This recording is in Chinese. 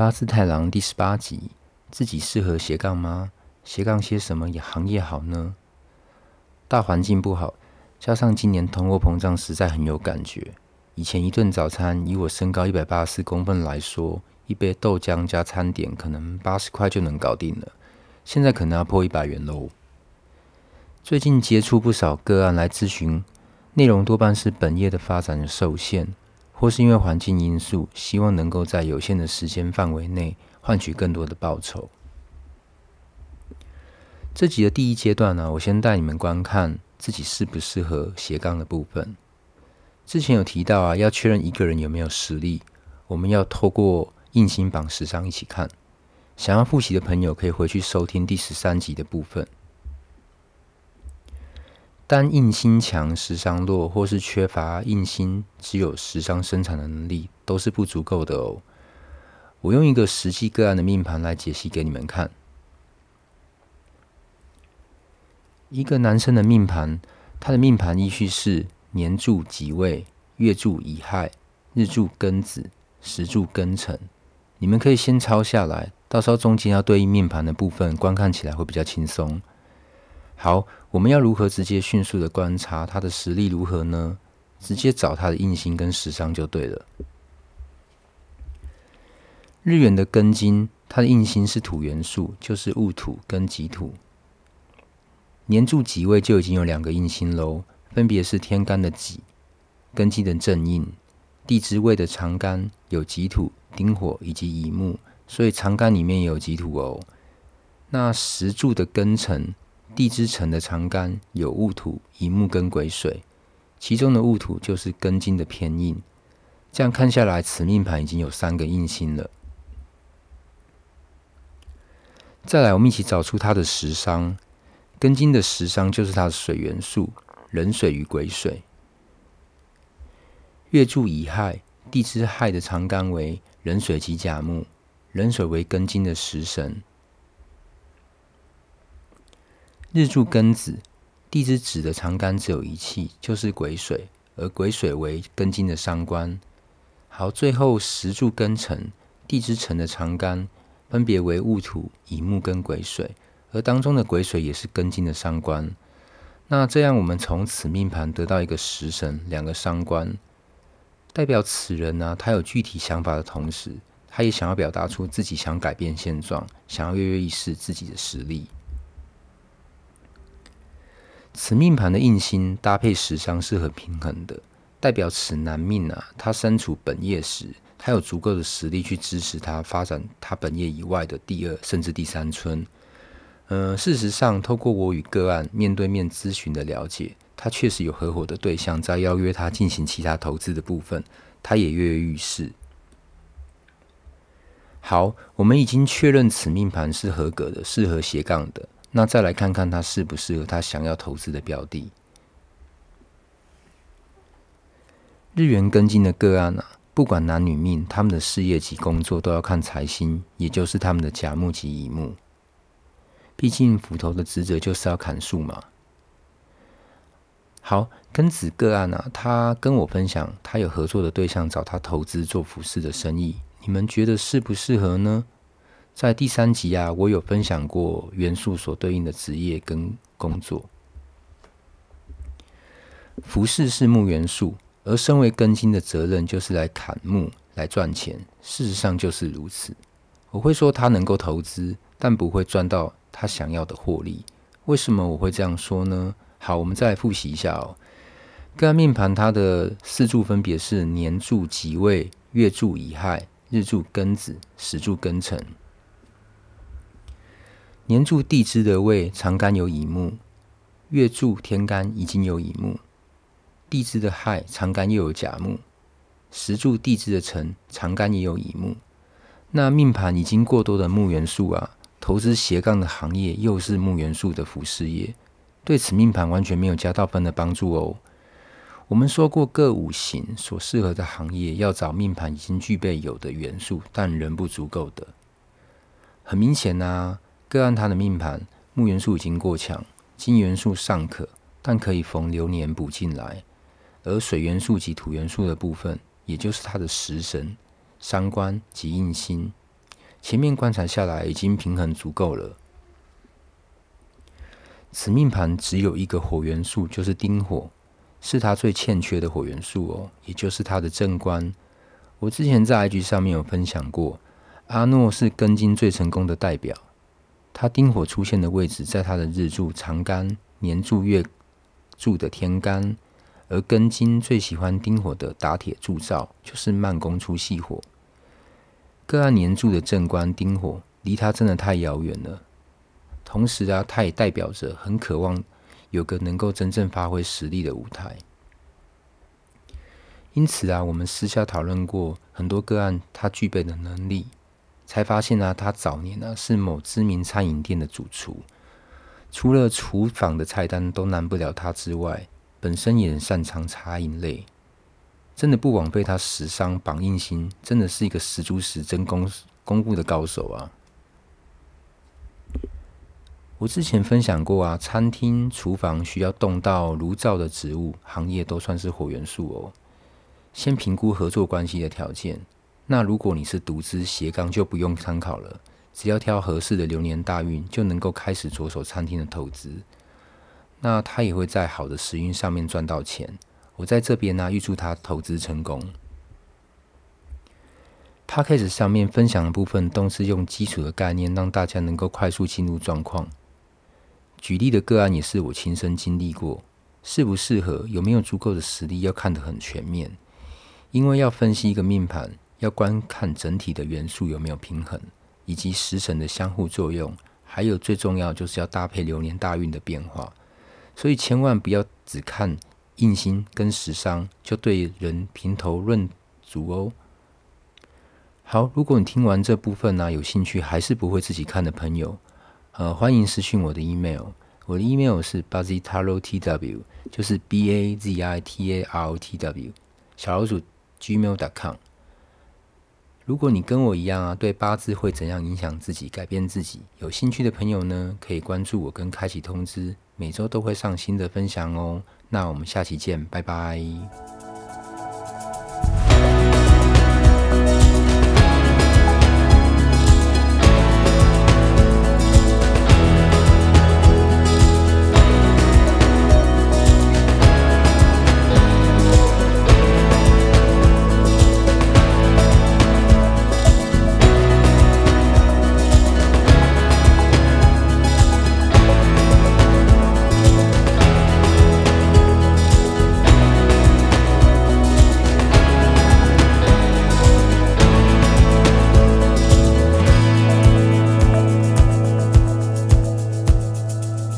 八字太郎第十八集，自己适合斜杠吗？斜杠些什么行业好呢？大环境不好，加上今年通货膨胀实在很有感觉。以前一顿早餐，以我身高一百八十四公分来说，一杯豆浆加餐点可能八十块就能搞定了。现在可能要破一百元喽。最近接触不少个案来咨询，内容多半是本业的发展受限。或是因为环境因素，希望能够在有限的时间范围内换取更多的报酬。这集的第一阶段呢，我先带你们观看自己适不适合斜杠的部分。之前有提到啊，要确认一个人有没有实力，我们要透过印星榜时商一起看。想要复习的朋友可以回去收听第十三集的部分。单印星强，时商弱，或是缺乏印星，只有时商生产的能力，都是不足够的哦。我用一个实际个案的命盘来解析给你们看。一个男生的命盘，他的命盘依序是年柱己未、月柱乙亥、日柱庚子、时柱庚辰。你们可以先抄下来，到时候中间要对应命盘的部分，观看起来会比较轻松。好，我们要如何直接迅速的观察他的实力如何呢？直接找他的印星跟时商就对了。日元的庚金，它的印星是土元素，就是戊土跟己土。年柱己位就已经有两个印星喽，分别是天干的己、庚金的正印、地支位的长干有己土、丁火以及乙木，所以长干里面也有己土哦。那石柱的庚辰。地支辰的长干有戊土、乙木跟癸水，其中的戊土就是庚金的偏印。这样看下来，此命盘已经有三个印星了。再来，我们一起找出它的食商。庚金的食商就是它的水元素，壬水与癸水。月柱乙亥，地支亥的长干为壬水及甲木，壬水为庚金的食神。日柱庚子，地支子的长干只有一气，就是癸水，而癸水为庚金的伤官。好，最后时柱庚辰，地支辰的长干分别为戊土、乙木跟癸水，而当中的癸水也是庚金的伤官。那这样，我们从此命盘得到一个食神，两个伤官，代表此人呢、他有具体想法的同时，他也想要表达出自己想改变现状，想要跃跃欲试自己的实力。此命盘的印星搭配时商是很平衡的，代表此男命啊，他身处本业时，他有足够的实力去支持他发展他本业以外的第二甚至第三春。呃，事实上，透过我与个案面对面咨询的了解，他确实有合伙的对象在邀约他进行其他投资的部分，他也跃跃欲试。好，我们已经确认此命盘是合格的，适合斜杠的。那再来看看他适不适合他想要投资的标的。日元跟进的个案啊，不管男女命，他们的事业及工作都要看财星，也就是他们的甲木及乙木。毕竟斧头的职责就是要砍树嘛。好，庚子个案啊，他跟我分享，他有合作的对象找他投资做服饰的生意，你们觉得适不适合呢？在第三集啊，我有分享过元素所对应的职业跟工作。服饰是木元素，而身为根金的责任就是来砍木来赚钱。事实上就是如此。我会说他能够投资，但不会赚到他想要的获利。为什么我会这样说呢？好，我们再来复习一下哦。个案命盘它的四柱分别是年柱己未、月柱乙亥、日柱庚子、时柱庚辰。年柱地支的位长干有乙木，月柱天干已经有乙木，地支的亥长干又有甲木，时柱地支的辰长干也有乙木。那命盘已经过多的木元素啊，投资斜杠的行业又是木元素的服饰业，对此命盘完全没有加到分的帮助哦。我们说过各五行所适合的行业，要找命盘已经具备有的元素，但仍不足够的。很明显呐、啊。个案他的命盘木元素已经过强，金元素尚可，但可以逢流年补进来。而水元素及土元素的部分，也就是他的食神、伤官及印星，前面观察下来已经平衡足够了。此命盘只有一个火元素，就是丁火，是他最欠缺的火元素哦，也就是他的正官。我之前在 IG 上面有分享过，阿诺是庚金最成功的代表。他丁火出现的位置，在他的日柱长干、年柱月柱的天干，而庚金最喜欢丁火的打铁铸造，就是慢工出细火。个案年柱的正官丁火，离他真的太遥远了。同时啊，他也代表着很渴望有个能够真正发挥实力的舞台。因此啊，我们私下讨论过很多个案，他具备的能力。才发现啊，他早年呢是某知名餐饮店的主厨，除了厨房的菜单都难不了他之外，本身也很擅长茶饮类，真的不枉费他食伤绑印星，真的是一个十足十真功功夫的高手啊！我之前分享过啊，餐厅厨房需要动到炉灶的植物行业都算是火元素哦。先评估合作关系的条件。那如果你是独资斜杠，就不用参考了，只要挑合适的流年大运，就能够开始着手餐厅的投资。那他也会在好的时运上面赚到钱。我在这边呢、啊，预祝他投资成功。Podcast 上面分享的部分都是用基础的概念，让大家能够快速进入状况。举例的个案也是我亲身经历过，适不适合，有没有足够的实力，要看得很全面，因为要分析一个命盘。要观看整体的元素有没有平衡，以及食神的相互作用，还有最重要就是要搭配流年大运的变化，所以千万不要只看印星跟食伤就对人评头论足哦。好，如果你听完这部分呢、有兴趣还是不会自己看的朋友，呃，欢迎私讯我的 email，我的 email 是 bazitarotw，就是 b a z i t a r o t w 小老鼠 gmail.com。如果你跟我一样啊，对八字会怎样影响自己、改变自己，有兴趣的朋友呢，可以关注我跟开启通知，每周都会上新的分享哦。那我们下期见，拜拜。